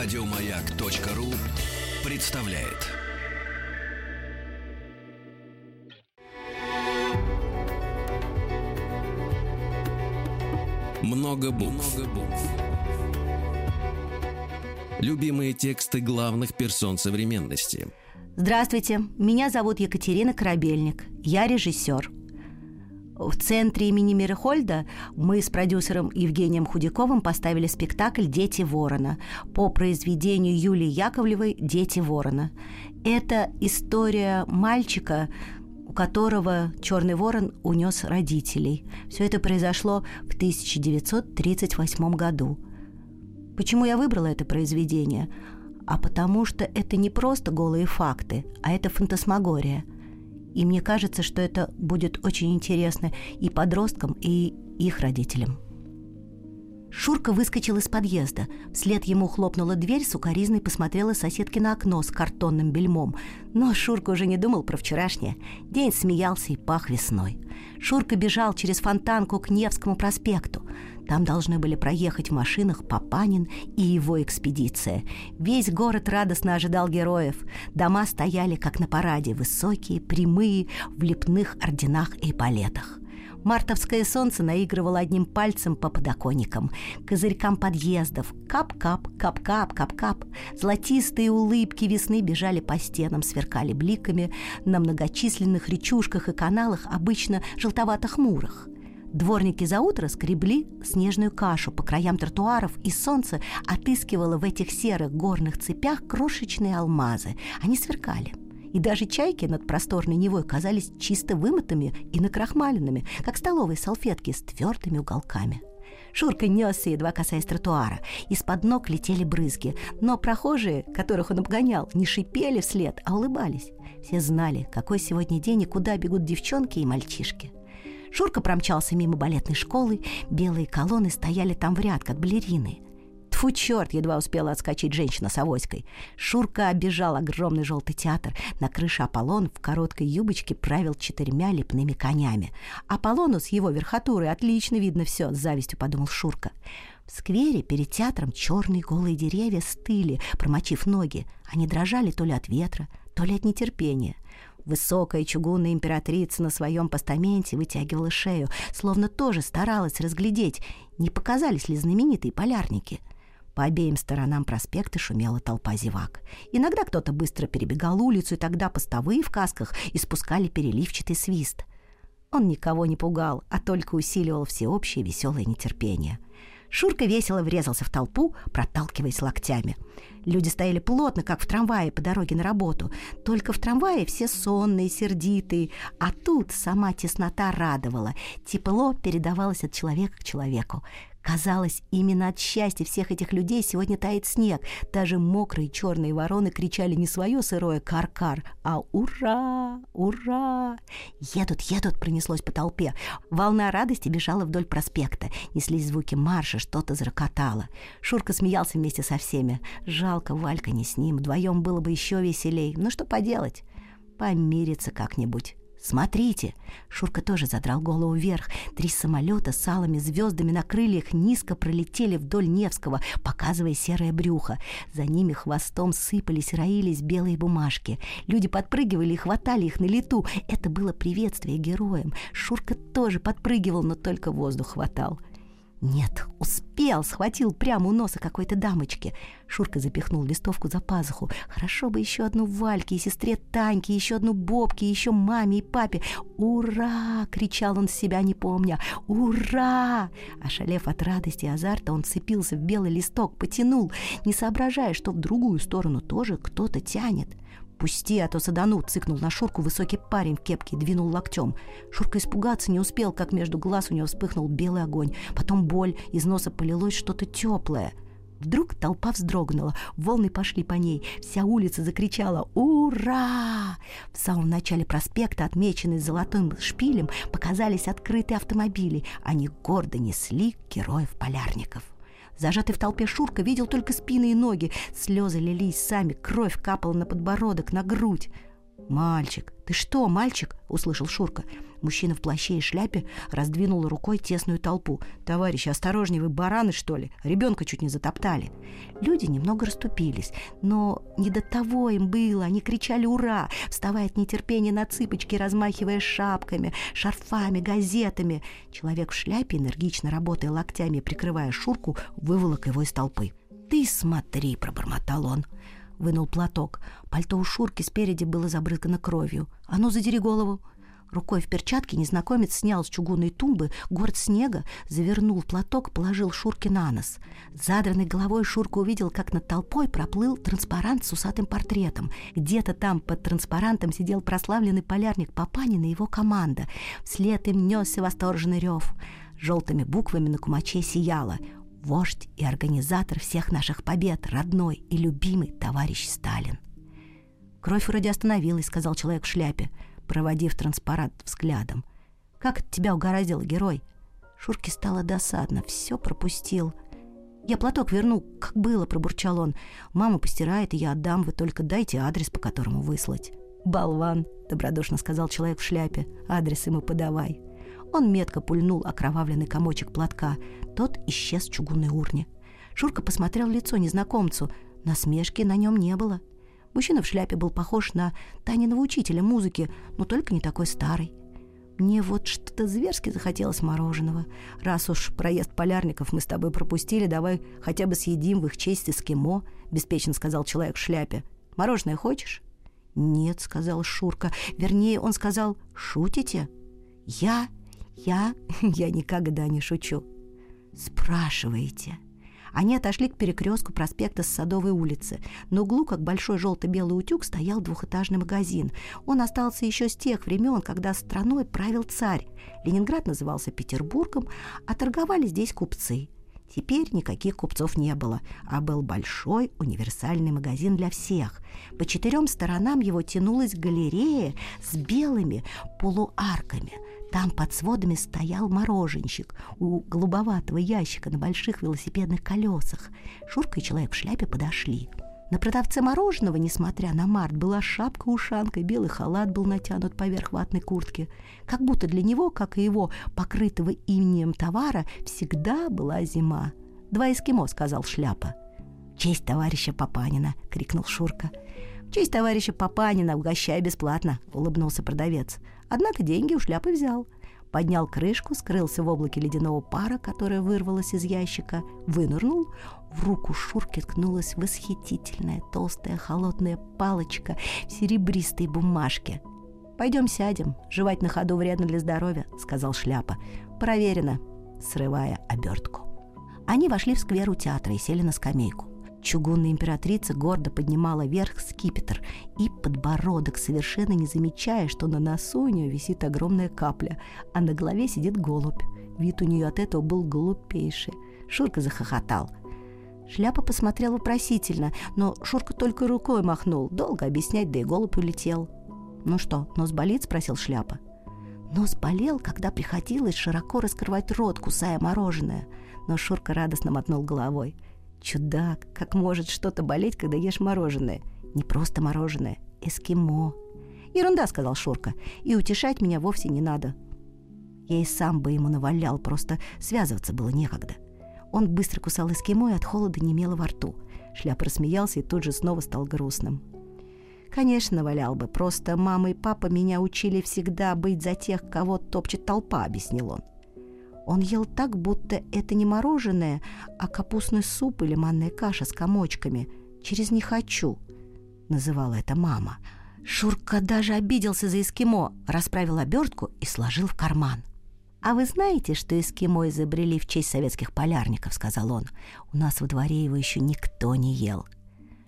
Радиомаяк.ру представляет. Много букв. Любимые тексты главных персон современности. Здравствуйте, меня зовут Екатерина Корабельник. Я режиссер. В центре имени Мирхольда мы с продюсером Евгением Худяковым поставили спектакль «Дети ворона» по произведению Юлии Яковлевой «Дети ворона». Это история мальчика, у которого черный ворон унес родителей. Все это произошло в 1938 году. Почему я выбрала это произведение? А потому что это не просто голые факты, а это фантасмагория – и мне кажется, что это будет очень интересно и подросткам, и их родителям. Шурка выскочил из подъезда. Вслед ему хлопнула дверь, сукоризной посмотрела соседки на окно с картонным бельмом. Но Шурка уже не думал про вчерашнее. День смеялся и пах весной. Шурка бежал через фонтанку к Невскому проспекту. Там должны были проехать в машинах Папанин и его экспедиция. Весь город радостно ожидал героев. Дома стояли, как на параде, высокие, прямые, в лепных орденах и эполетах. Мартовское солнце наигрывало одним пальцем по подоконникам, козырькам подъездов. Кап-кап, кап-кап, кап-кап. Золотистые улыбки весны бежали по стенам, сверкали бликами на многочисленных речушках и каналах, обычно желтовато-хмурых. Дворники за утро скребли снежную кашу по краям тротуаров, и солнце отыскивало в этих серых горных цепях крошечные алмазы. Они сверкали. И даже чайки над просторной Невой казались чисто вымытыми и накрахмаленными, как столовые салфетки с твердыми уголками. Шурка несся, едва касаясь тротуара. Из-под ног летели брызги. Но прохожие, которых он обгонял, не шипели вслед, а улыбались. Все знали, какой сегодня день и куда бегут девчонки и мальчишки. Шурка промчался мимо балетной школы, белые колонны стояли там в ряд, как балерины. Тфу, черт, едва успела отскочить женщина с авоськой. Шурка оббежал огромный желтый театр. На крыше Аполлон в короткой юбочке правил четырьмя лепными конями. Аполлону с его верхотурой отлично видно все, с завистью подумал Шурка. В сквере перед театром черные голые деревья стыли, промочив ноги. Они дрожали то ли от ветра, то ли от нетерпения. Высокая чугунная императрица на своем постаменте вытягивала шею, словно тоже старалась разглядеть, не показались ли знаменитые полярники. По обеим сторонам проспекта шумела толпа зевак. Иногда кто-то быстро перебегал улицу, и тогда постовые в касках испускали переливчатый свист. Он никого не пугал, а только усиливал всеобщее веселое нетерпение — Шурка весело врезался в толпу, проталкиваясь локтями. Люди стояли плотно, как в трамвае по дороге на работу. Только в трамвае все сонные, сердитые. А тут сама теснота радовала. Тепло передавалось от человека к человеку. Казалось, именно от счастья всех этих людей сегодня тает снег. Даже мокрые черные вороны кричали не свое сырое кар-кар, а «Ура! Ура!». «Едут, едут!» пронеслось по толпе. Волна радости бежала вдоль проспекта. Неслись звуки марша, что-то зарокотало. Шурка смеялся вместе со всеми. Жалко, Валька не с ним. Вдвоем было бы еще веселей. Ну что поделать? Помириться как-нибудь. «Смотрите!» Шурка тоже задрал голову вверх. Три самолета с алыми звездами на крыльях низко пролетели вдоль Невского, показывая серое брюхо. За ними хвостом сыпались роились белые бумажки. Люди подпрыгивали и хватали их на лету. Это было приветствие героям. Шурка тоже подпрыгивал, но только воздух хватал. Нет, успел, схватил прямо у носа какой-то дамочки. Шурка запихнул листовку за пазуху. Хорошо бы еще одну Вальке и сестре Таньке, еще одну Бобке, еще маме и папе. «Ура!» — кричал он с себя, не помня. «Ура!» Ошалев от радости и азарта, он цепился в белый листок, потянул, не соображая, что в другую сторону тоже кто-то тянет. «Пусти, а то садану!» — цыкнул на Шурку высокий парень в кепке и двинул локтем. Шурка испугаться не успел, как между глаз у него вспыхнул белый огонь. Потом боль, из носа полилось что-то теплое. Вдруг толпа вздрогнула, волны пошли по ней, вся улица закричала «Ура!». В самом начале проспекта, отмеченный золотым шпилем, показались открытые автомобили. Они гордо несли героев-полярников. Зажатый в толпе Шурка видел только спины и ноги. Слезы лились сами, кровь капала на подбородок, на грудь. «Мальчик, ты что, мальчик?» — услышал Шурка. Мужчина в плаще и шляпе раздвинул рукой тесную толпу. «Товарищи, осторожнее, вы бараны, что ли? Ребенка чуть не затоптали». Люди немного расступились, но не до того им было. Они кричали «Ура!», вставая от нетерпения на цыпочки, размахивая шапками, шарфами, газетами. Человек в шляпе, энергично работая локтями прикрывая Шурку, выволок его из толпы. «Ты смотри!» — пробормотал он вынул платок. Пальто у Шурки спереди было забрызгано кровью. «А ну, задери голову!» Рукой в перчатке незнакомец снял с чугунной тумбы горд снега, завернул платок, положил Шурке на нос. Задранной головой Шурка увидел, как над толпой проплыл транспарант с усатым портретом. Где-то там под транспарантом сидел прославленный полярник Папанин и его команда. Вслед им несся восторженный рев. Желтыми буквами на кумаче сияло — вождь и организатор всех наших побед, родной и любимый товарищ Сталин. «Кровь вроде остановилась», — сказал человек в шляпе, проводив транспарант взглядом. «Как тебя угораздило, герой?» Шурке стало досадно, все пропустил. «Я платок верну, как было», — пробурчал он. «Мама постирает, и я отдам, вы только дайте адрес, по которому выслать». «Болван», — добродушно сказал человек в шляпе. «Адрес ему подавай». Он метко пульнул окровавленный комочек платка. Тот исчез в чугунной урне. Шурка посмотрел в лицо незнакомцу. Насмешки на нем не было. Мужчина в шляпе был похож на Таниного учителя музыки, но только не такой старый. Мне вот что-то зверски захотелось мороженого. Раз уж проезд полярников мы с тобой пропустили, давай хотя бы съедим в их честь эскимо, — беспечно сказал человек в шляпе. Мороженое хочешь? Нет, — сказал Шурка. Вернее, он сказал, шутите? Я я... я никогда не шучу. Спрашиваете. Они отошли к перекрестку проспекта с Садовой улицы. На углу, как большой желто-белый утюг, стоял двухэтажный магазин. Он остался еще с тех времен, когда страной правил царь. Ленинград назывался Петербургом, а торговали здесь купцы. Теперь никаких купцов не было, а был большой универсальный магазин для всех. По четырем сторонам его тянулась галерея с белыми полуарками – там под сводами стоял мороженщик у голубоватого ящика на больших велосипедных колесах. Шурка и человек в шляпе подошли. На продавце мороженого, несмотря на март, была шапка-ушанка, белый халат был натянут поверх ватной куртки. Как будто для него, как и его покрытого именем товара, всегда была зима. «Два эскимо», — сказал шляпа. «Честь товарища Папанина!» — крикнул Шурка. «В честь товарища Папанина угощай бесплатно!» — улыбнулся продавец. Однако деньги у шляпы взял. Поднял крышку, скрылся в облаке ледяного пара, которое вырвалось из ящика, вынырнул. В руку Шурки ткнулась восхитительная толстая холодная палочка в серебристой бумажке. «Пойдем сядем. Жевать на ходу вредно для здоровья», — сказал шляпа. «Проверено», срывая обертку. Они вошли в сквер у театра и сели на скамейку. Чугунная императрица гордо поднимала вверх скипетр и подбородок, совершенно не замечая, что на носу у нее висит огромная капля, а на голове сидит голубь. Вид у нее от этого был глупейший. Шурка захохотал. Шляпа посмотрел вопросительно, но Шурка только рукой махнул. Долго объяснять, да и голубь улетел. «Ну что, нос болит?» – спросил Шляпа. Нос болел, когда приходилось широко раскрывать рот, кусая мороженое. Но Шурка радостно мотнул головой – Чудак, как может что-то болеть, когда ешь мороженое? Не просто мороженое, эскимо. Ерунда, сказал Шурка, и утешать меня вовсе не надо. Я и сам бы ему навалял, просто связываться было некогда. Он быстро кусал эскимо и от холода немело во рту. Шляп рассмеялся и тут же снова стал грустным. Конечно, навалял бы, просто мама и папа меня учили всегда быть за тех, кого топчет толпа, объяснил он. Он ел так, будто это не мороженое, а капустный суп или манная каша с комочками. «Через «не хочу», — называла это мама. Шурка даже обиделся за эскимо, расправил обертку и сложил в карман. «А вы знаете, что эскимо изобрели в честь советских полярников?» — сказал он. «У нас во дворе его еще никто не ел».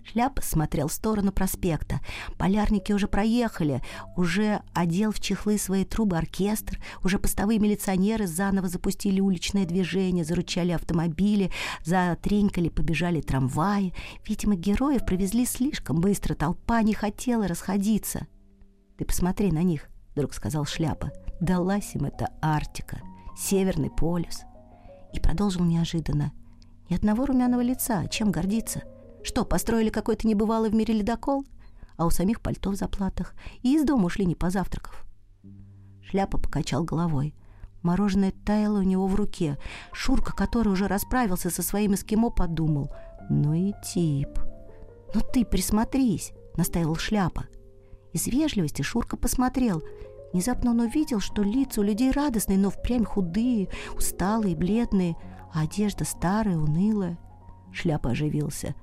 Шляпа смотрел в сторону проспекта. Полярники уже проехали, уже одел в чехлы свои трубы оркестр, уже постовые милиционеры заново запустили уличное движение, заручали автомобили, затренькали, побежали трамваи. Видимо, героев провезли слишком быстро, толпа не хотела расходиться. «Ты посмотри на них», — вдруг сказал Шляпа. «Далась им эта Арктика, Северный полюс». И продолжил неожиданно. «Ни одного румяного лица, чем гордиться?» Что, построили какой-то небывалый в мире ледокол? а у самих пальто в заплатах, и из дома ушли не позавтракав. Шляпа покачал головой. Мороженое таяло у него в руке. Шурка, который уже расправился со своим эскимо, подумал. «Ну и тип». «Ну ты присмотрись», — настаивал Шляпа. Из вежливости Шурка посмотрел. Внезапно он увидел, что лица у людей радостные, но впрямь худые, усталые, бледные, а одежда старая, унылая. Шляпа оживился.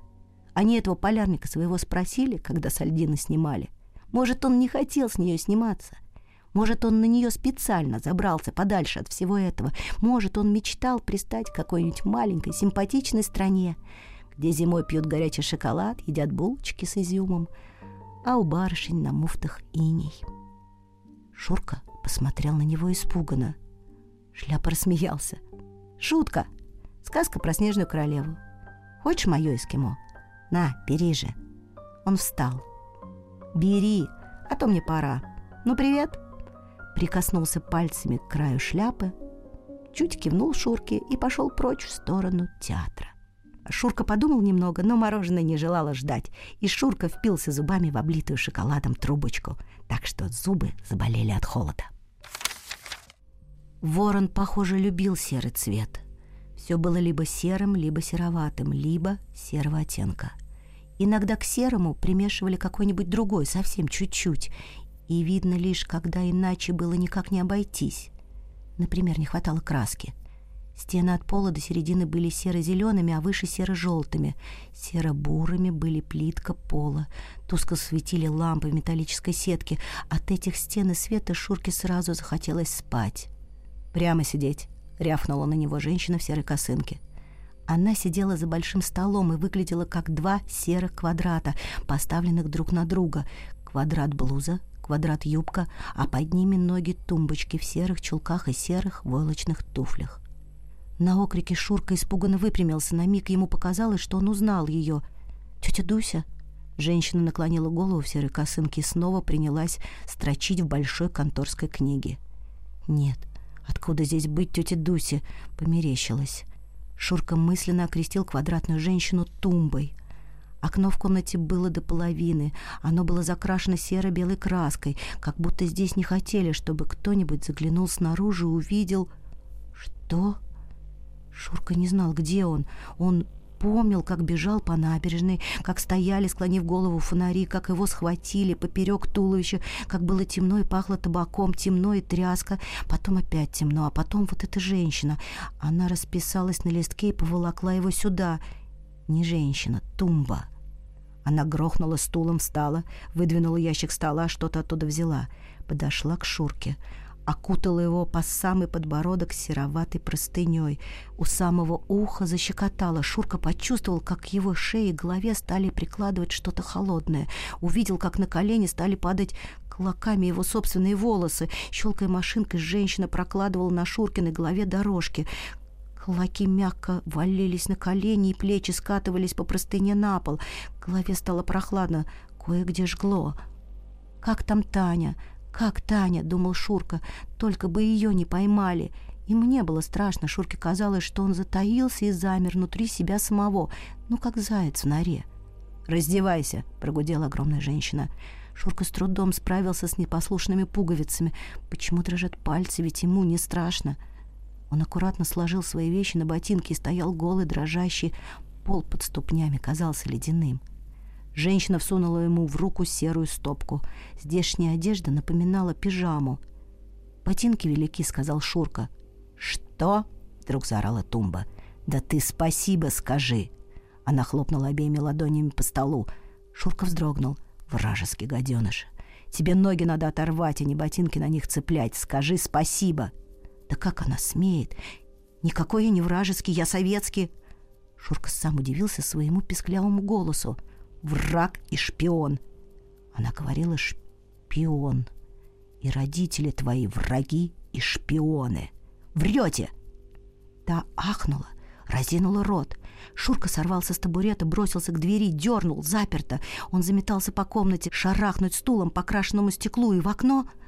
Они этого полярника своего спросили, когда сальдины снимали. Может, он не хотел с нее сниматься — может, он на нее специально забрался подальше от всего этого. Может, он мечтал пристать к какой-нибудь маленькой, симпатичной стране, где зимой пьют горячий шоколад, едят булочки с изюмом, а у барышень на муфтах иней. Шурка посмотрел на него испуганно. Шляпа рассмеялся. «Шутка! Сказка про снежную королеву. Хочешь мое эскимо? На, бери же!» Он встал. «Бери, а то мне пора. Ну, привет!» прикоснулся пальцами к краю шляпы, чуть кивнул Шурке и пошел прочь в сторону театра. Шурка подумал немного, но мороженое не желало ждать, и Шурка впился зубами в облитую шоколадом трубочку, так что зубы заболели от холода. Ворон, похоже, любил серый цвет. Все было либо серым, либо сероватым, либо серого оттенка. Иногда к серому примешивали какой-нибудь другой, совсем чуть-чуть, и видно лишь, когда иначе было никак не обойтись. Например, не хватало краски. Стены от пола до середины были серо-зелеными, а выше серо-желтыми. Серо-бурыми были плитка пола. Тускло светили лампы в металлической сетке. От этих стен и света Шурке сразу захотелось спать. «Прямо сидеть!» — рявкнула на него женщина в серой косынке. Она сидела за большим столом и выглядела как два серых квадрата, поставленных друг на друга. Квадрат блуза, квадрат юбка, а под ними ноги тумбочки в серых чулках и серых войлочных туфлях. На окрике Шурка испуганно выпрямился. На миг ему показалось, что он узнал ее. «Тетя Дуся?» Женщина наклонила голову в серой косынке и снова принялась строчить в большой конторской книге. «Нет, откуда здесь быть тете Дусе?» — померещилась. Шурка мысленно окрестил квадратную женщину тумбой. Окно в комнате было до половины. Оно было закрашено серо-белой краской, как будто здесь не хотели, чтобы кто-нибудь заглянул снаружи и увидел... Что? Шурка не знал, где он. Он помнил, как бежал по набережной, как стояли, склонив голову фонари, как его схватили поперек туловища, как было темно и пахло табаком, темно и тряска, потом опять темно, а потом вот эта женщина. Она расписалась на листке и поволокла его сюда — не женщина, тумба. Она грохнула стулом, встала, выдвинула ящик стола, что-то оттуда взяла. Подошла к Шурке, окутала его по самый подбородок сероватой простыней. У самого уха защекотала. Шурка почувствовал, как к его шее и голове стали прикладывать что-то холодное. Увидел, как на колени стали падать клоками его собственные волосы. Щелкая машинкой, женщина прокладывала на Шуркиной голове дорожки. Кулаки мягко валились на колени, и плечи скатывались по простыне на пол. В голове стало прохладно, кое-где жгло. «Как там Таня? Как Таня?» — думал Шурка. «Только бы ее не поймали». И мне было страшно. Шурке казалось, что он затаился и замер внутри себя самого, ну, как заяц в норе. «Раздевайся!» — прогудела огромная женщина. Шурка с трудом справился с непослушными пуговицами. Почему дрожат пальцы, ведь ему не страшно. — он аккуратно сложил свои вещи на ботинки и стоял голый, дрожащий. Пол под ступнями казался ледяным. Женщина всунула ему в руку серую стопку. Здешняя одежда напоминала пижаму. «Ботинки велики», — сказал Шурка. «Что?» — вдруг заорала Тумба. «Да ты спасибо скажи!» Она хлопнула обеими ладонями по столу. Шурка вздрогнул. «Вражеский гаденыш! Тебе ноги надо оторвать, а не ботинки на них цеплять. Скажи спасибо!» Да как она смеет? Никакой я не вражеский, я советский. Шурка сам удивился своему песклявому голосу. Враг и шпион. Она говорила шпион. И родители твои враги и шпионы. Врете! Та ахнула, разинула рот. Шурка сорвался с табурета, бросился к двери, дернул, заперто. Он заметался по комнате, шарахнуть стулом по крашенному стеклу и в окно —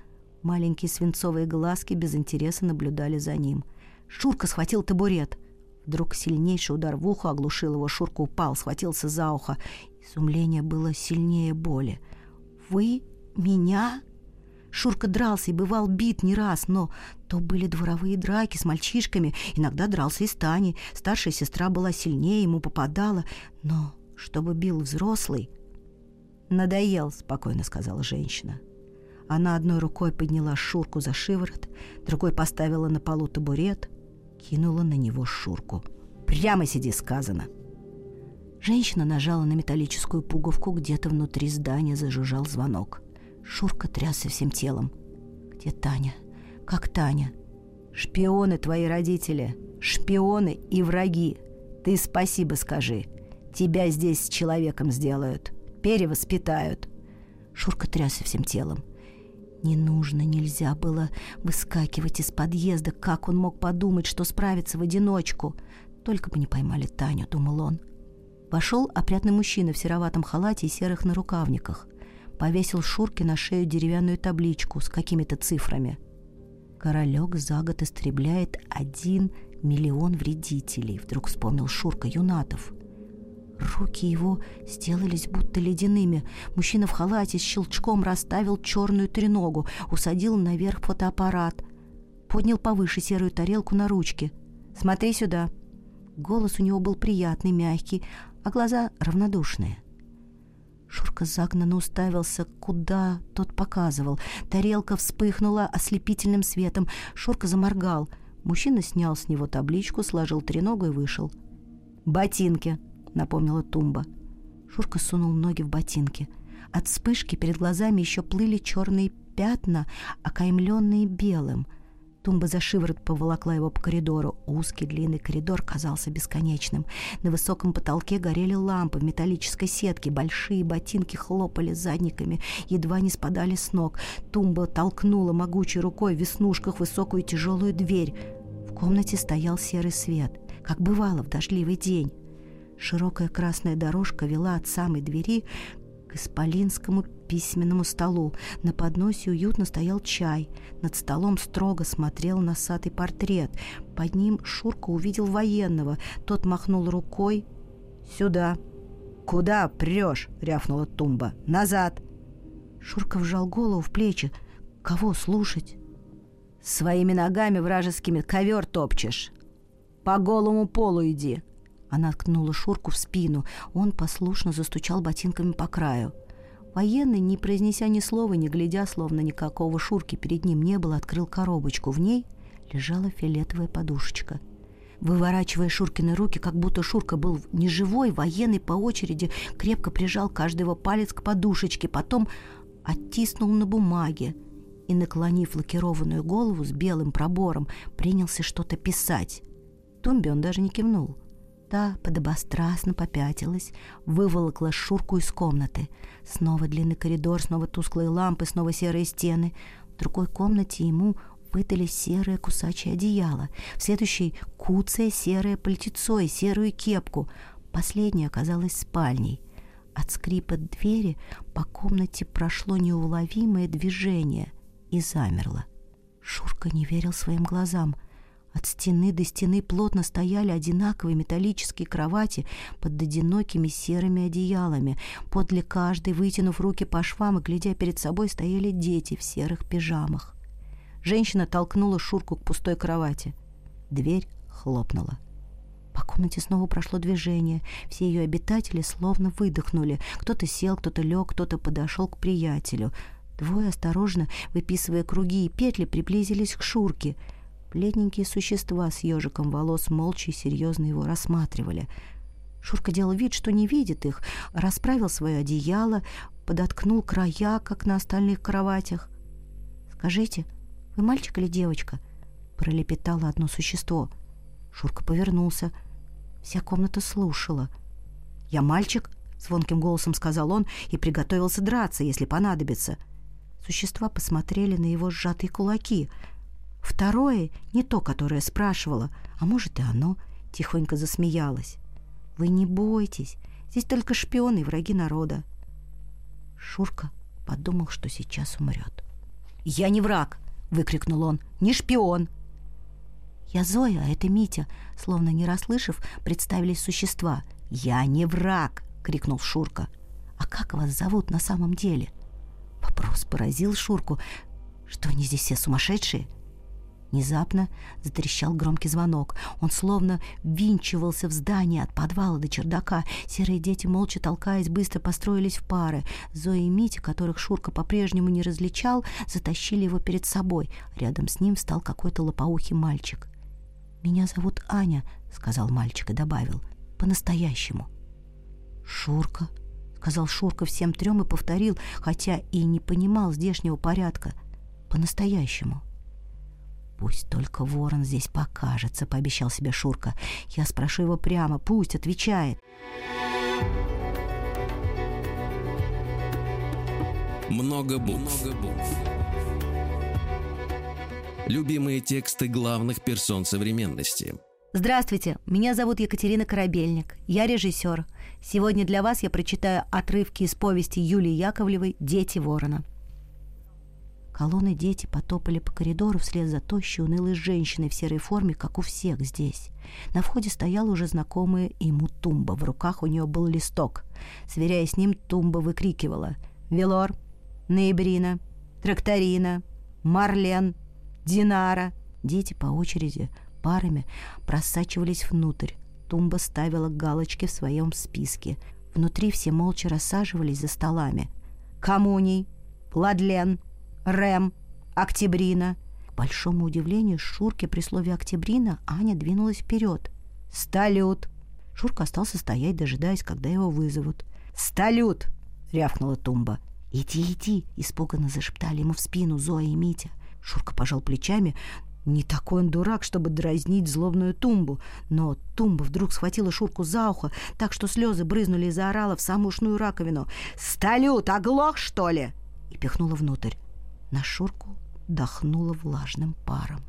Маленькие свинцовые глазки без интереса наблюдали за ним. Шурка схватил табурет. Вдруг сильнейший удар в ухо оглушил его. Шурка упал, схватился за ухо. Изумление было сильнее боли. «Вы? Меня?» Шурка дрался и бывал бит не раз, но то были дворовые драки с мальчишками, иногда дрался и с Таней. Старшая сестра была сильнее, ему попадала, но чтобы бил взрослый... «Надоел», — спокойно сказала женщина. Она одной рукой подняла Шурку за шиворот, другой поставила на полу табурет, кинула на него Шурку. «Прямо сиди», — сказано. Женщина нажала на металлическую пуговку, где-то внутри здания зажужжал звонок. Шурка трясся всем телом. «Где Таня? Как Таня?» «Шпионы твои родители, шпионы и враги. Ты спасибо скажи. Тебя здесь с человеком сделают, перевоспитают». Шурка трясся всем телом. Не нужно, нельзя было выскакивать из подъезда. Как он мог подумать, что справится в одиночку? Только бы не поймали Таню, думал он. Вошел опрятный мужчина в сероватом халате и серых нарукавниках. Повесил Шурке на шею деревянную табличку с какими-то цифрами. «Королек за год истребляет один миллион вредителей», — вдруг вспомнил Шурка Юнатов. Руки его сделались будто ледяными. Мужчина в халате с щелчком расставил черную треногу, усадил наверх фотоаппарат, поднял повыше серую тарелку на ручке. «Смотри сюда!» Голос у него был приятный, мягкий, а глаза равнодушные. Шурка загнанно уставился, куда тот показывал. Тарелка вспыхнула ослепительным светом. Шурка заморгал. Мужчина снял с него табличку, сложил треногу и вышел. «Ботинки!» — напомнила Тумба. Шурка сунул ноги в ботинки. От вспышки перед глазами еще плыли черные пятна, окаймленные белым. Тумба за шиворот поволокла его по коридору. Узкий длинный коридор казался бесконечным. На высоком потолке горели лампы в металлической сетке. Большие ботинки хлопали задниками, едва не спадали с ног. Тумба толкнула могучей рукой в веснушках высокую тяжелую дверь. В комнате стоял серый свет, как бывало в дождливый день. Широкая красная дорожка вела от самой двери к исполинскому письменному столу. На подносе уютно стоял чай. Над столом строго смотрел носатый портрет. Под ним Шурка увидел военного. Тот махнул рукой. «Сюда!» «Куда прешь?» — рявкнула Тумба. «Назад!» Шурка вжал голову в плечи. «Кого слушать?» «Своими ногами вражескими ковер топчешь. По голому полу иди!» Она ткнула Шурку в спину. Он послушно застучал ботинками по краю. Военный, не произнеся ни слова, не глядя, словно никакого Шурки перед ним не было, открыл коробочку. В ней лежала фиолетовая подушечка. Выворачивая Шуркины руки, как будто Шурка был неживой, военный по очереди крепко прижал каждый его палец к подушечке, потом оттиснул на бумаге и, наклонив лакированную голову с белым пробором, принялся что-то писать. Тумбе он даже не кивнул. Та подобострастно попятилась, выволокла Шурку из комнаты. Снова длинный коридор, снова тусклые лампы, снова серые стены. В другой комнате ему выдали серое кусачее одеяло, в следующей — куцая серое пальтецо и серую кепку. Последняя оказалась спальней. От скрипа двери по комнате прошло неуловимое движение и замерло. Шурка не верил своим глазам — от стены до стены плотно стояли одинаковые металлические кровати под одинокими серыми одеялами. Подле каждой, вытянув руки по швам и глядя перед собой, стояли дети в серых пижамах. Женщина толкнула Шурку к пустой кровати. Дверь хлопнула. По комнате снова прошло движение. Все ее обитатели словно выдохнули. Кто-то сел, кто-то лег, кто-то подошел к приятелю. Двое осторожно, выписывая круги и петли, приблизились к Шурке — Бледненькие существа с ежиком волос молча и серьезно его рассматривали. Шурка делал вид, что не видит их, расправил свое одеяло, подоткнул края, как на остальных кроватях. «Скажите, вы мальчик или девочка?» — пролепетало одно существо. Шурка повернулся. Вся комната слушала. «Я мальчик», — звонким голосом сказал он и приготовился драться, если понадобится. Существа посмотрели на его сжатые кулаки — Второе, не то, которое спрашивала, а может и оно, тихонько засмеялось. «Вы не бойтесь, здесь только шпионы и враги народа». Шурка подумал, что сейчас умрет. «Я не враг!» — выкрикнул он. «Не шпион!» «Я Зоя, а это Митя», словно не расслышав, представились существа. «Я не враг!» — крикнул Шурка. «А как вас зовут на самом деле?» Вопрос поразил Шурку. Что они здесь все сумасшедшие? Внезапно затрещал громкий звонок. Он словно винчивался в здание от подвала до чердака. Серые дети, молча толкаясь, быстро построились в пары. Зоя и Митя, которых Шурка по-прежнему не различал, затащили его перед собой. Рядом с ним встал какой-то лопоухий мальчик. «Меня зовут Аня», — сказал мальчик и добавил. «По-настоящему». «Шурка», — сказал Шурка всем трем и повторил, хотя и не понимал здешнего порядка. «По-настоящему». «Пусть только ворон здесь покажется», — пообещал себе Шурка. «Я спрошу его прямо, пусть отвечает». Много букв. Много букв. Любимые тексты главных персон современности. Здравствуйте, меня зовут Екатерина Корабельник. Я режиссер. Сегодня для вас я прочитаю отрывки из повести Юлии Яковлевой «Дети ворона». Колонны дети потопали по коридору вслед за тощей унылой женщиной в серой форме, как у всех здесь. На входе стояла уже знакомая ему тумба. В руках у нее был листок. Сверяясь с ним, тумба выкрикивала «Велор», «Ноябрина», «Тракторина», «Марлен», «Динара». Дети по очереди, парами просачивались внутрь. Тумба ставила галочки в своем списке. Внутри все молча рассаживались за столами. «Коммуний», «Ладлен», Рэм, Октябрина. К большому удивлению Шурки при слове «Октябрина» Аня двинулась вперед. «Сталют!» Шурка остался стоять, дожидаясь, когда его вызовут. «Сталют!» — рявкнула Тумба. «Иди, иди!» — испуганно зашептали ему в спину Зоя и Митя. Шурка пожал плечами. Не такой он дурак, чтобы дразнить злобную Тумбу. Но Тумба вдруг схватила Шурку за ухо, так что слезы брызнули и заорала в самую ушную раковину. «Сталют, оглох, что ли?» и пихнула внутрь. На Шурку дохнуло влажным паром.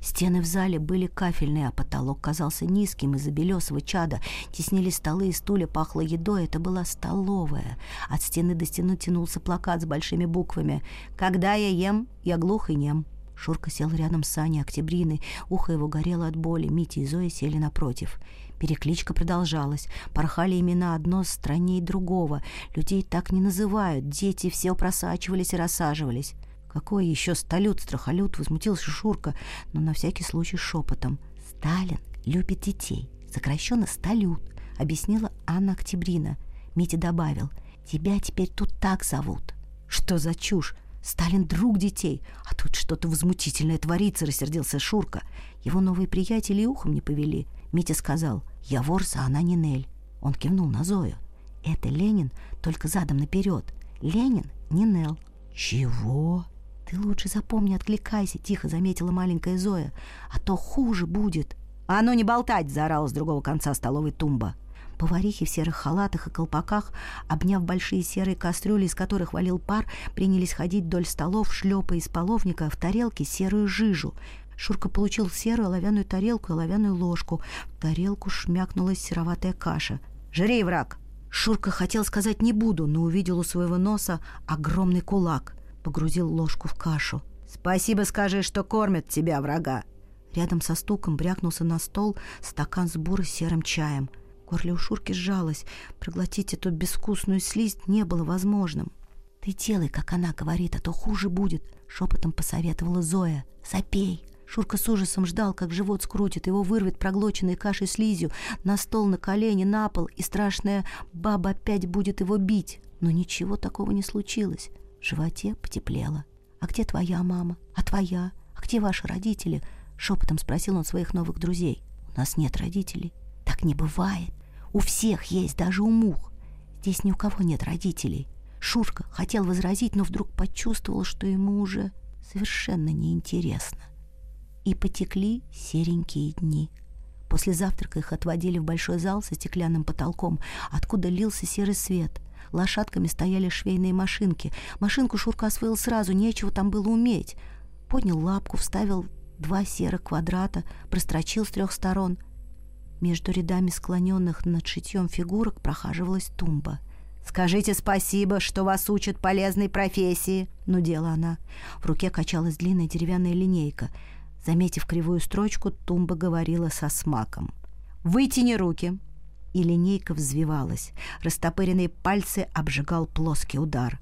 Стены в зале были кафельные, а потолок казался низким из-за белесого чада. Теснились столы и стулья, пахло едой. Это была столовая. От стены до стены тянулся плакат с большими буквами. «Когда я ем, я глух и нем». Шурка сел рядом с Аней Октябриной. Ухо его горело от боли. Митя и Зоя сели напротив. Перекличка продолжалась. Порхали имена одно страннее другого. Людей так не называют. Дети все просачивались и рассаживались. «Какой еще сталют-страхолют?» — возмутился Шурка, но на всякий случай шепотом. «Сталин любит детей, сокращенно сталют», — объяснила Анна Октябрина. Митя добавил, «Тебя теперь тут так зовут». «Что за чушь? Сталин друг детей, а тут что-то возмутительное творится», — рассердился Шурка. Его новые приятели ухом не повели. Митя сказал, «Я ворса, а она не Нель». Он кивнул на Зою. «Это Ленин, только задом наперед. Ленин не Нел». «Чего?» «Ты лучше запомни, откликайся», — тихо заметила маленькая Зоя. «А то хуже будет». «А ну не болтать!» — заорала с другого конца столовой тумба. Поварихи в серых халатах и колпаках, обняв большие серые кастрюли, из которых валил пар, принялись ходить вдоль столов, шлепая из половника в тарелке серую жижу. Шурка получил серую оловянную тарелку и оловянную ложку. В тарелку шмякнулась сероватая каша. «Жри, враг!» Шурка хотел сказать «не буду», но увидел у своего носа огромный кулак — погрузил ложку в кашу. «Спасибо скажи, что кормят тебя, врага!» Рядом со стуком брякнулся на стол стакан с бурой серым чаем. Горле у Шурки сжалось. Проглотить эту безвкусную слизь не было возможным. «Ты делай, как она говорит, а то хуже будет», — шепотом посоветовала Зоя. «Запей». Шурка с ужасом ждал, как живот скрутит, его вырвет проглоченной кашей слизью на стол, на колени, на пол, и страшная баба опять будет его бить. Но ничего такого не случилось. В животе потеплело. «А где твоя мама? А твоя? А где ваши родители?» Шепотом спросил он своих новых друзей. «У нас нет родителей». «Так не бывает. У всех есть, даже у мух. Здесь ни у кого нет родителей». Шурка хотел возразить, но вдруг почувствовал, что ему уже совершенно неинтересно. И потекли серенькие дни. После завтрака их отводили в большой зал со стеклянным потолком, откуда лился серый свет — Лошадками стояли швейные машинки. Машинку Шурка освоил сразу, нечего там было уметь. Поднял лапку, вставил два серых квадрата, прострочил с трех сторон. Между рядами склоненных над шитьем фигурок прохаживалась тумба. «Скажите спасибо, что вас учат полезной профессии», — нудела она. В руке качалась длинная деревянная линейка. Заметив кривую строчку, тумба говорила со смаком. «Вытяни руки, и линейка взвивалась. Растопыренные пальцы обжигал плоский удар.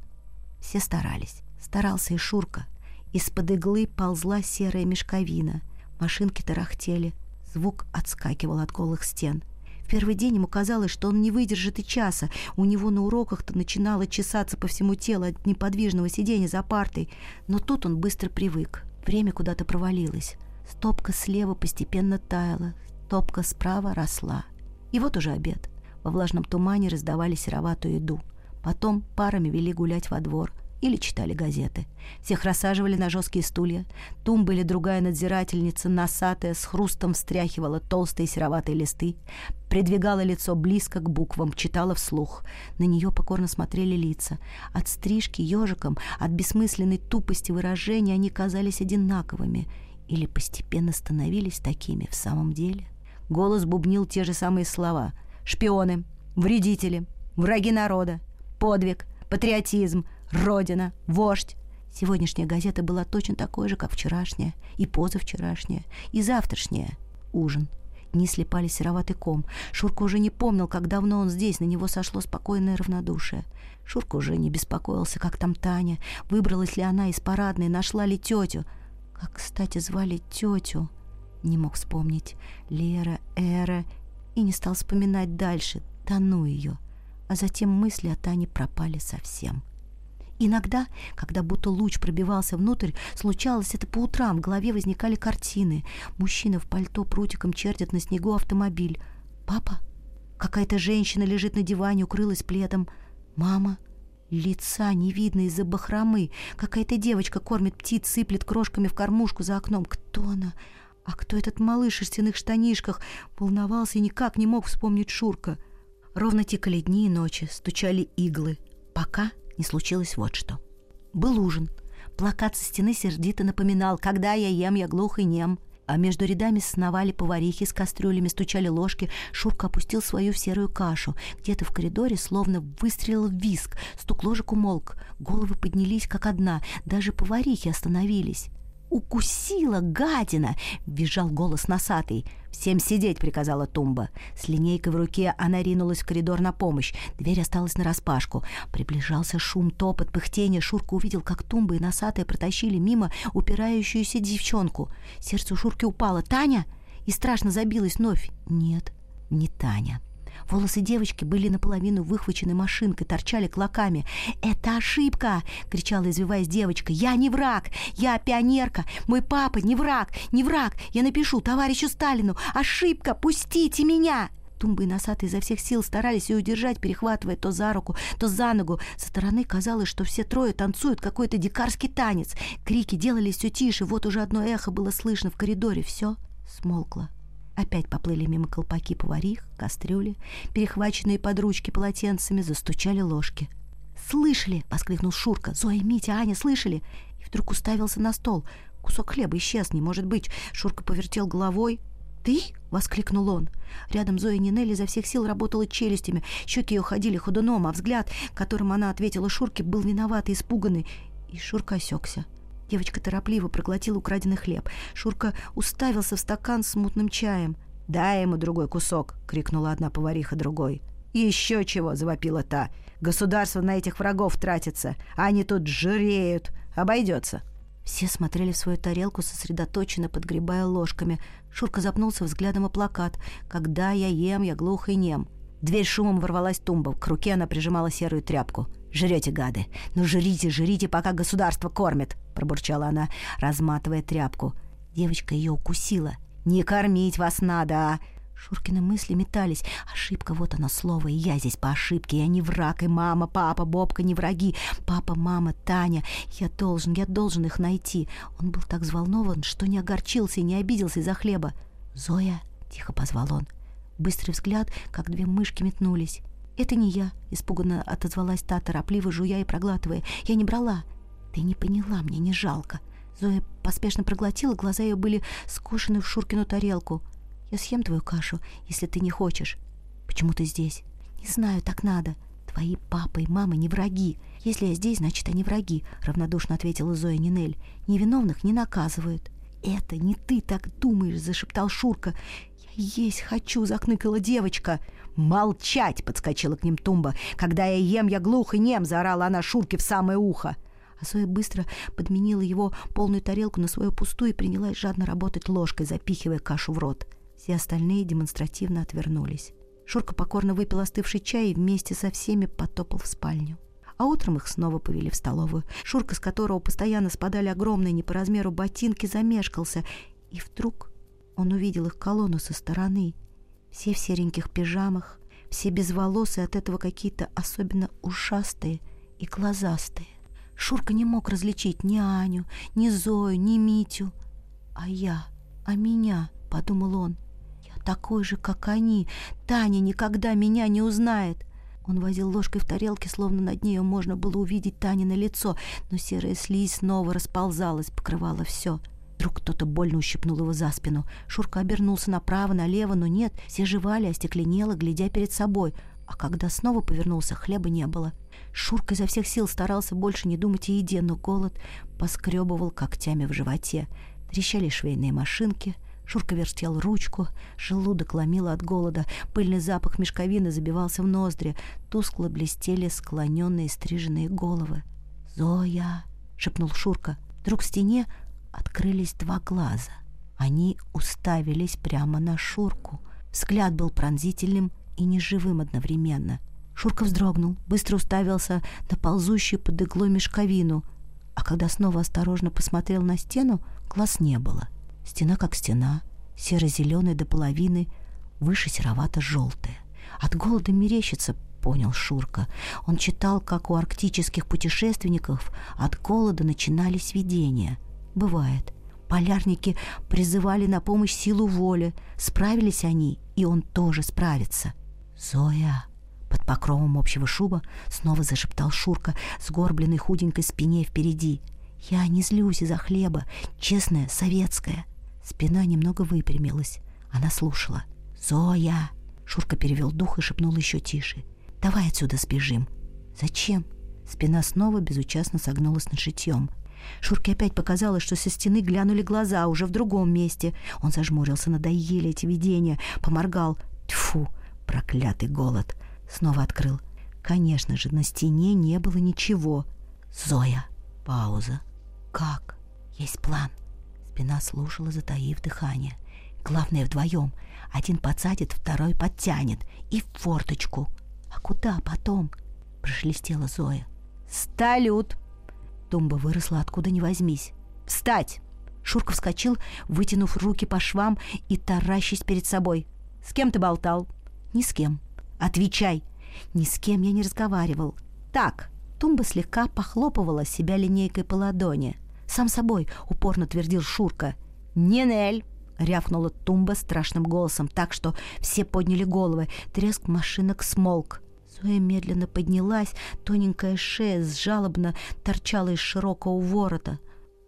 Все старались. Старался и Шурка. Из-под иглы ползла серая мешковина. Машинки тарахтели. Звук отскакивал от голых стен. В первый день ему казалось, что он не выдержит и часа. У него на уроках-то начинало чесаться по всему телу от неподвижного сидения за партой. Но тут он быстро привык. Время куда-то провалилось. Стопка слева постепенно таяла, стопка справа росла. И вот уже обед. Во влажном тумане раздавали сероватую еду. Потом парами вели гулять во двор или читали газеты. Всех рассаживали на жесткие стулья. Тумба или другая надзирательница, носатая, с хрустом встряхивала толстые сероватые листы, придвигала лицо близко к буквам, читала вслух. На нее покорно смотрели лица. От стрижки ежиком, от бессмысленной тупости выражения они казались одинаковыми или постепенно становились такими в самом деле. Голос бубнил те же самые слова. «Шпионы», «вредители», «враги народа», «подвиг», «патриотизм», «родина», «вождь». Сегодняшняя газета была точно такой же, как вчерашняя, и позавчерашняя, и завтрашняя. Ужин. Не слепали сероватый ком. Шурка уже не помнил, как давно он здесь, на него сошло спокойное равнодушие. Шурка уже не беспокоился, как там Таня, выбралась ли она из парадной, нашла ли тетю. Как, кстати, звали тетю? Не мог вспомнить. Лера, Эра. И не стал вспоминать дальше. Тону ее. А затем мысли о Тане пропали совсем. Иногда, когда будто луч пробивался внутрь, случалось это по утрам, в голове возникали картины. Мужчина в пальто прутиком чертит на снегу автомобиль. «Папа?» Какая-то женщина лежит на диване, укрылась пледом. «Мама?» Лица не видно из-за бахромы. Какая-то девочка кормит птиц, сыплет крошками в кормушку за окном. Кто она? А кто этот малыш в шерстяных штанишках? Волновался и никак не мог вспомнить Шурка. Ровно тикали дни и ночи, стучали иглы. Пока не случилось вот что. Был ужин. Плакат со стены сердито напоминал «Когда я ем, я глух и нем» а между рядами сновали поварихи с кастрюлями, стучали ложки. Шурка опустил свою в серую кашу. Где-то в коридоре словно выстрелил виск. Стук ложек умолк. Головы поднялись, как одна. Даже поварихи остановились. «Укусила, гадина!» — визжал голос носатый. «Всем сидеть!» — приказала Тумба. С линейкой в руке она ринулась в коридор на помощь. Дверь осталась нараспашку. Приближался шум, топот, пыхтение. Шурка увидел, как Тумба и носатая протащили мимо упирающуюся девчонку. Сердце у Шурки упало. «Таня?» И страшно забилось вновь. «Нет, не Таня». Волосы девочки были наполовину выхвачены машинкой, торчали клоками. «Это ошибка!» — кричала, извиваясь девочка. «Я не враг! Я пионерка! Мой папа не враг! Не враг! Я напишу товарищу Сталину! Ошибка! Пустите меня!» Тумбы и носатые изо всех сил старались ее удержать, перехватывая то за руку, то за ногу. Со стороны казалось, что все трое танцуют какой-то дикарский танец. Крики делались все тише, вот уже одно эхо было слышно в коридоре. Все смолкло. Опять поплыли мимо колпаки поварих, кастрюли, перехваченные под ручки полотенцами, застучали ложки. «Слышали!» — воскликнул Шурка. «Зоя, Митя, Аня, слышали?» И вдруг уставился на стол. Кусок хлеба исчез, не может быть. Шурка повертел головой. «Ты?» — воскликнул он. Рядом Зоя Нинелли изо всех сил работала челюстями. Щеки ее ходили ходуном, а взгляд, которым она ответила Шурке, был виноват и испуганный. И Шурка осекся. Девочка торопливо проглотила украденный хлеб. Шурка уставился в стакан с мутным чаем. «Дай ему другой кусок!» — крикнула одна повариха другой. «Еще чего!» — завопила та. «Государство на этих врагов тратится, а они тут жиреют. Обойдется!» Все смотрели в свою тарелку, сосредоточенно подгребая ложками. Шурка запнулся взглядом о плакат. «Когда я ем, я глух и нем». Дверь шумом ворвалась тумба. К руке она прижимала серую тряпку. «Жрете, гады! Ну, жрите, жрите, пока государство кормит!» — пробурчала она, разматывая тряпку. Девочка ее укусила. «Не кормить вас надо, а!» Шуркины мысли метались. Ошибка, вот оно слово, и я здесь по ошибке. Я не враг, и мама, папа, Бобка не враги. Папа, мама, Таня. Я должен, я должен их найти. Он был так взволнован, что не огорчился и не обиделся из-за хлеба. «Зоя!» — тихо позвал он. Быстрый взгляд, как две мышки метнулись. «Это не я», — испуганно отозвалась та, торопливо жуя и проглатывая. «Я не брала». «Ты не поняла, мне не жалко». Зоя поспешно проглотила, глаза ее были скошены в Шуркину тарелку. «Я съем твою кашу, если ты не хочешь». «Почему ты здесь?» «Не знаю, так надо». «Твои папа и мама не враги. Если я здесь, значит, они враги», — равнодушно ответила Зоя Нинель. «Невиновных не наказывают». «Это не ты так думаешь», — зашептал Шурка. «Я есть хочу!» — закныкала девочка. «Молчать!» — подскочила к ним Тумба. «Когда я ем, я глух и нем!» — заорала она Шурке в самое ухо. А Зоя быстро подменила его полную тарелку на свою пустую и принялась жадно работать ложкой, запихивая кашу в рот. Все остальные демонстративно отвернулись. Шурка покорно выпил остывший чай и вместе со всеми потопал в спальню. А утром их снова повели в столовую. Шурка, с которого постоянно спадали огромные не по размеру ботинки, замешкался. И вдруг он увидел их колонну со стороны. Все в сереньких пижамах, все без волос и от этого какие-то особенно ушастые и глазастые. Шурка не мог различить ни Аню, ни Зою, ни Митю. «А я, а меня», — подумал он. «Я такой же, как они. Таня никогда меня не узнает». Он возил ложкой в тарелке, словно над нею можно было увидеть Танино лицо, но серая слизь снова расползалась, покрывала все. Вдруг кто-то больно ущипнул его за спину. Шурка обернулся направо, налево, но нет, все жевали, остекленело, глядя перед собой. А когда снова повернулся, хлеба не было. Шурка изо всех сил старался больше не думать о еде, но голод поскребывал когтями в животе. Трещали швейные машинки. Шурка вертел ручку, желудок ломило от голода, пыльный запах мешковины забивался в ноздри, тускло блестели склоненные стриженные головы. «Зоя!» — шепнул Шурка. Вдруг в стене открылись два глаза. Они уставились прямо на Шурку. Взгляд был пронзительным и неживым одновременно. Шурка вздрогнул, быстро уставился на ползущую под иглой мешковину, а когда снова осторожно посмотрел на стену, глаз не было. Стена как стена, серо-зеленая до половины, выше серовато-желтая. От голода мерещится, понял Шурка. Он читал, как у арктических путешественников от голода начинались видения. Бывает. Полярники призывали на помощь силу воли. Справились они, и он тоже справится. «Зоя!» Под покровом общего шуба снова зашептал Шурка, сгорбленной худенькой спине впереди. «Я не злюсь из-за хлеба, честная, советская». Спина немного выпрямилась. Она слушала. «Зоя!» Шурка перевел дух и шепнул еще тише. «Давай отсюда сбежим». «Зачем?» Спина снова безучастно согнулась над шитьем. Шурке опять показалось, что со стены глянули глаза уже в другом месте. Он зажмурился, надоели эти видения, поморгал. Тьфу, проклятый голод. Снова открыл. Конечно же, на стене не было ничего. Зоя. Пауза. Как? Есть план. Спина слушала, затаив дыхание. Главное вдвоем. Один подсадит, второй подтянет. И в форточку. А куда потом? Прошелестела Зоя. «Сталют!» Тумба выросла откуда ни возьмись. «Встать!» Шурка вскочил, вытянув руки по швам и таращись перед собой. «С кем ты болтал?» «Ни с кем». «Отвечай!» «Ни с кем я не разговаривал». «Так!» Тумба слегка похлопывала себя линейкой по ладони. «Сам собой!» — упорно твердил Шурка. «Нинель!» — рявкнула Тумба страшным голосом, так что все подняли головы. Треск машинок смолк. Зоя медленно поднялась, тоненькая шея жалобно торчала из широкого ворота.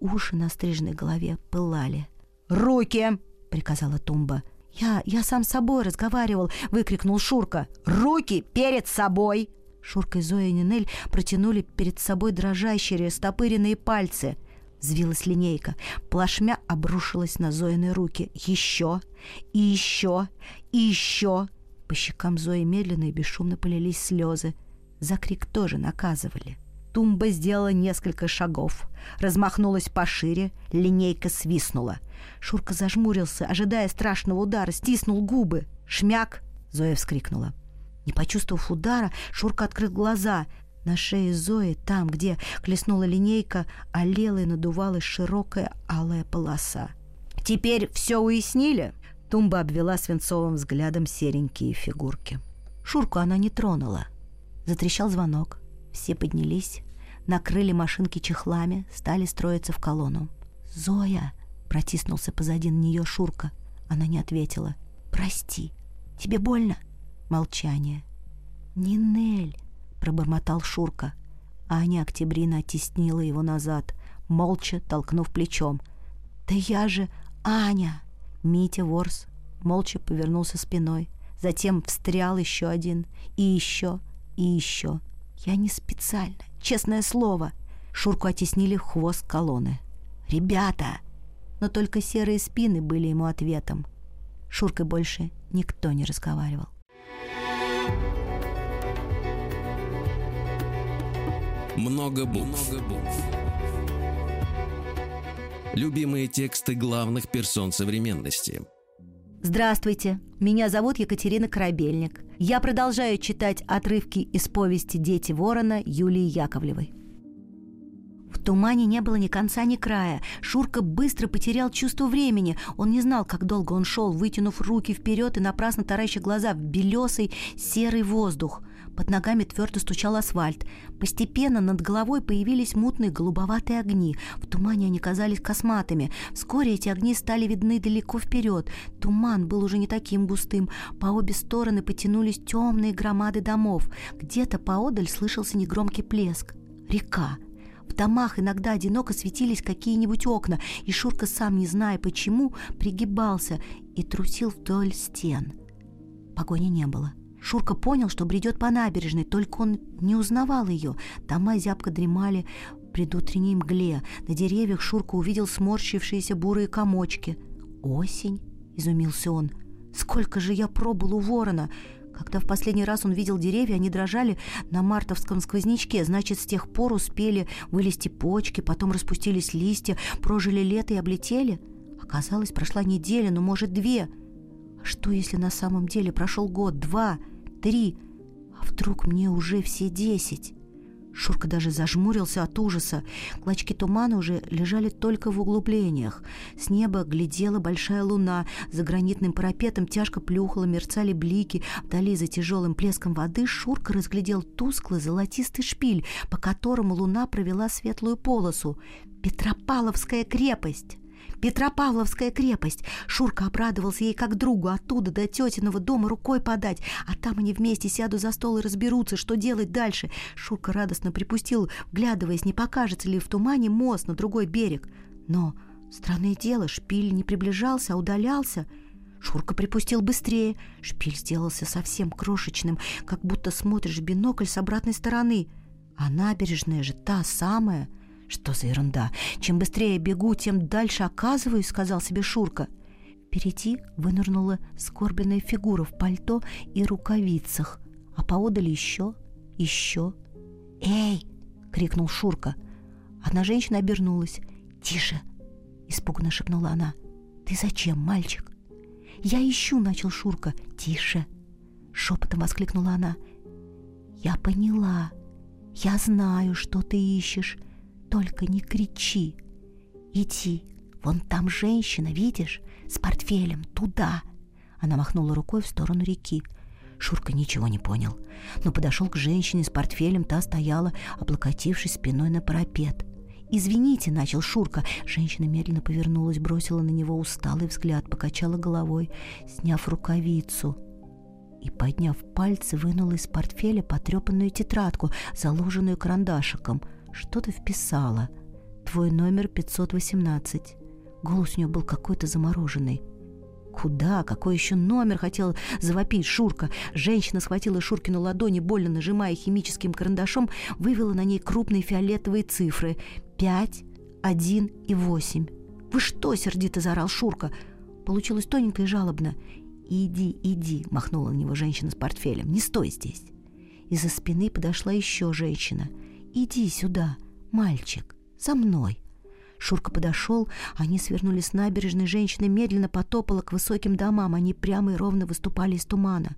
Уши на стрижной голове пылали. «Руки!» — приказала Тумба. «Я, я сам с собой разговаривал!» — выкрикнул Шурка. «Руки перед собой!» Шурка и Зоя и Нинель протянули перед собой дрожащие растопыренные пальцы. Взвилась линейка. Плашмя обрушилась на Зоины руки. Еще, и еще, и еще. По щекам Зои медленно и бесшумно полились слезы. За крик тоже наказывали. Тумба сделала несколько шагов. Размахнулась пошире, линейка свистнула. Шурка зажмурился, ожидая страшного удара, стиснул губы. «Шмяк!» — Зоя вскрикнула. Не почувствовав удара, Шурка открыл глаза. На шее Зои, там, где клеснула линейка, олела и надувалась широкая алая полоса. «Теперь все уяснили?» Тумба обвела свинцовым взглядом серенькие фигурки. Шурку она не тронула. Затрещал звонок. Все поднялись, накрыли машинки чехлами, стали строиться в колонну. «Зоя!» — протиснулся позади нее Шурка. Она не ответила. «Прости. Тебе больно?» Молчание. «Нинель!» — пробормотал Шурка. Аня Октябрина оттеснила его назад, молча толкнув плечом. «Да я же Аня!» Митя Ворс молча повернулся спиной. Затем встрял еще один. И еще, и еще. Я не специально, честное слово. Шурку оттеснили хвост колонны. «Ребята!» Но только серые спины были ему ответом. Шуркой больше никто не разговаривал. Много букв. Много букв. Любимые тексты главных персон современности. Здравствуйте, меня зовут Екатерина Корабельник. Я продолжаю читать отрывки из повести «Дети ворона» Юлии Яковлевой. В тумане не было ни конца, ни края. Шурка быстро потерял чувство времени. Он не знал, как долго он шел, вытянув руки вперед и напрасно тараща глаза в белесый серый воздух. Под ногами твердо стучал асфальт. Постепенно над головой появились мутные голубоватые огни. В тумане они казались косматыми. Вскоре эти огни стали видны далеко вперед. Туман был уже не таким густым. По обе стороны потянулись темные громады домов. Где-то поодаль слышался негромкий плеск. Река. В домах иногда одиноко светились какие-нибудь окна, и Шурка, сам не зная почему, пригибался и трусил вдоль стен. Погони не было. Шурка понял, что бредет по набережной, только он не узнавал ее. Дома зябко дремали в предутренней мгле. На деревьях Шурка увидел сморщившиеся бурые комочки. «Осень?» — изумился он. «Сколько же я пробыл у ворона!» Когда в последний раз он видел деревья, они дрожали на мартовском сквознячке. Значит, с тех пор успели вылезти почки, потом распустились листья, прожили лето и облетели. Оказалось, прошла неделя, ну, может, две. А что, если на самом деле прошел год, два, три? А вдруг мне уже все десять? Шурка даже зажмурился от ужаса. Клочки тумана уже лежали только в углублениях. С неба глядела большая луна. За гранитным парапетом тяжко плюхало, мерцали блики. Вдали за тяжелым плеском воды Шурка разглядел тусклый золотистый шпиль, по которому луна провела светлую полосу. «Петропавловская крепость!» Петропавловская крепость. Шурка обрадовался ей как другу оттуда до тетиного дома рукой подать, а там они вместе сядут за стол и разберутся, что делать дальше. Шурка радостно припустил, вглядываясь, не покажется ли в тумане мост на другой берег. Но, странное дело, шпиль не приближался, а удалялся. Шурка припустил быстрее. Шпиль сделался совсем крошечным, как будто смотришь в бинокль с обратной стороны. А набережная же та самая — «Что за ерунда? Чем быстрее бегу, тем дальше оказываюсь», — сказал себе Шурка. Впереди вынырнула скорбленная фигура в пальто и рукавицах, а поодаль еще, еще. «Эй!» — крикнул Шурка. Одна женщина обернулась. «Тише!» — испуганно шепнула она. «Ты зачем, мальчик?» «Я ищу!» — начал Шурка. «Тише!» — шепотом воскликнула она. «Я поняла. Я знаю, что ты ищешь. Только не кричи. Иди, вон там женщина, видишь, с портфелем, туда. Она махнула рукой в сторону реки. Шурка ничего не понял, но подошел к женщине с портфелем, та стояла, облокотившись спиной на парапет. «Извините», — начал Шурка. Женщина медленно повернулась, бросила на него усталый взгляд, покачала головой, сняв рукавицу и, подняв пальцы, вынула из портфеля потрепанную тетрадку, заложенную карандашиком — что-то вписала. Твой номер 518. Голос у нее был какой-то замороженный. «Куда? Какой еще номер?» — хотел завопить Шурка. Женщина схватила Шуркину ладони, больно нажимая химическим карандашом, вывела на ней крупные фиолетовые цифры. «Пять, один и восемь». «Вы что?» — сердито заорал Шурка. Получилось тоненько и жалобно. «Иди, иди», — махнула на него женщина с портфелем. «Не стой здесь». Из-за спины подошла еще женщина — «Иди сюда, мальчик, за мной». Шурка подошел, они свернули с набережной, женщина медленно потопала к высоким домам, они прямо и ровно выступали из тумана.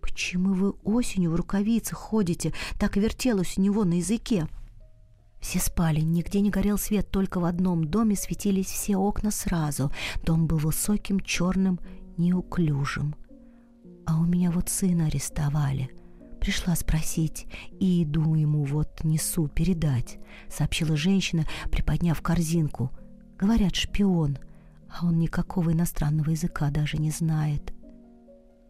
«Почему вы осенью в рукавицах ходите?» Так вертелось у него на языке. Все спали, нигде не горел свет, только в одном доме светились все окна сразу. Дом был высоким, черным, неуклюжим. А у меня вот сына арестовали. Пришла спросить, и иду ему вот несу передать, сообщила женщина, приподняв корзинку. Говорят, шпион, а он никакого иностранного языка даже не знает.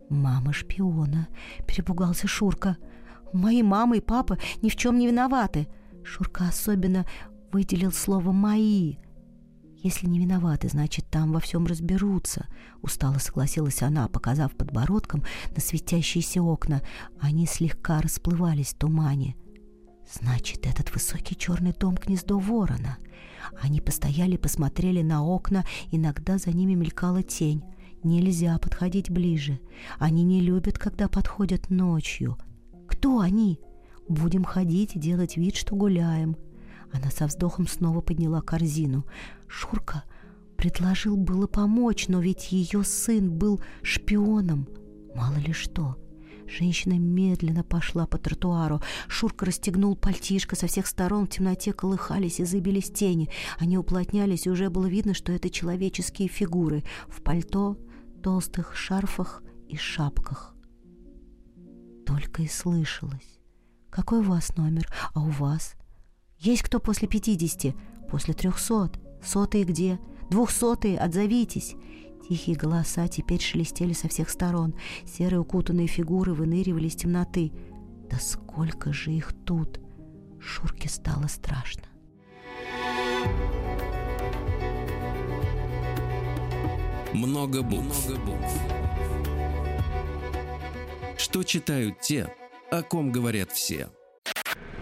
«Мама шпиона», — перепугался Шурка. «Мои мама и папа ни в чем не виноваты». Шурка особенно выделил слово «мои», «Если не виноваты, значит, там во всем разберутся», — устало согласилась она, показав подбородком на светящиеся окна. Они слегка расплывались в тумане. «Значит, этот высокий черный дом — гнездо ворона». Они постояли, посмотрели на окна, иногда за ними мелькала тень. Нельзя подходить ближе. Они не любят, когда подходят ночью. Кто они? Будем ходить и делать вид, что гуляем. Она со вздохом снова подняла корзину. Шурка предложил было помочь, но ведь ее сын был шпионом. Мало ли что. Женщина медленно пошла по тротуару. Шурка расстегнул пальтишко. Со всех сторон в темноте колыхались и забились тени. Они уплотнялись, и уже было видно, что это человеческие фигуры в пальто, толстых шарфах и шапках. Только и слышалось. «Какой у вас номер? А у вас?» «Есть кто после пятидесяти? После трехсот? Сотые где? Двухсотые? Отзовитесь!» Тихие голоса теперь шелестели со всех сторон. Серые укутанные фигуры выныривали из темноты. Да сколько же их тут! Шурке стало страшно. Много букв. Много букв. Что читают те, о ком говорят все.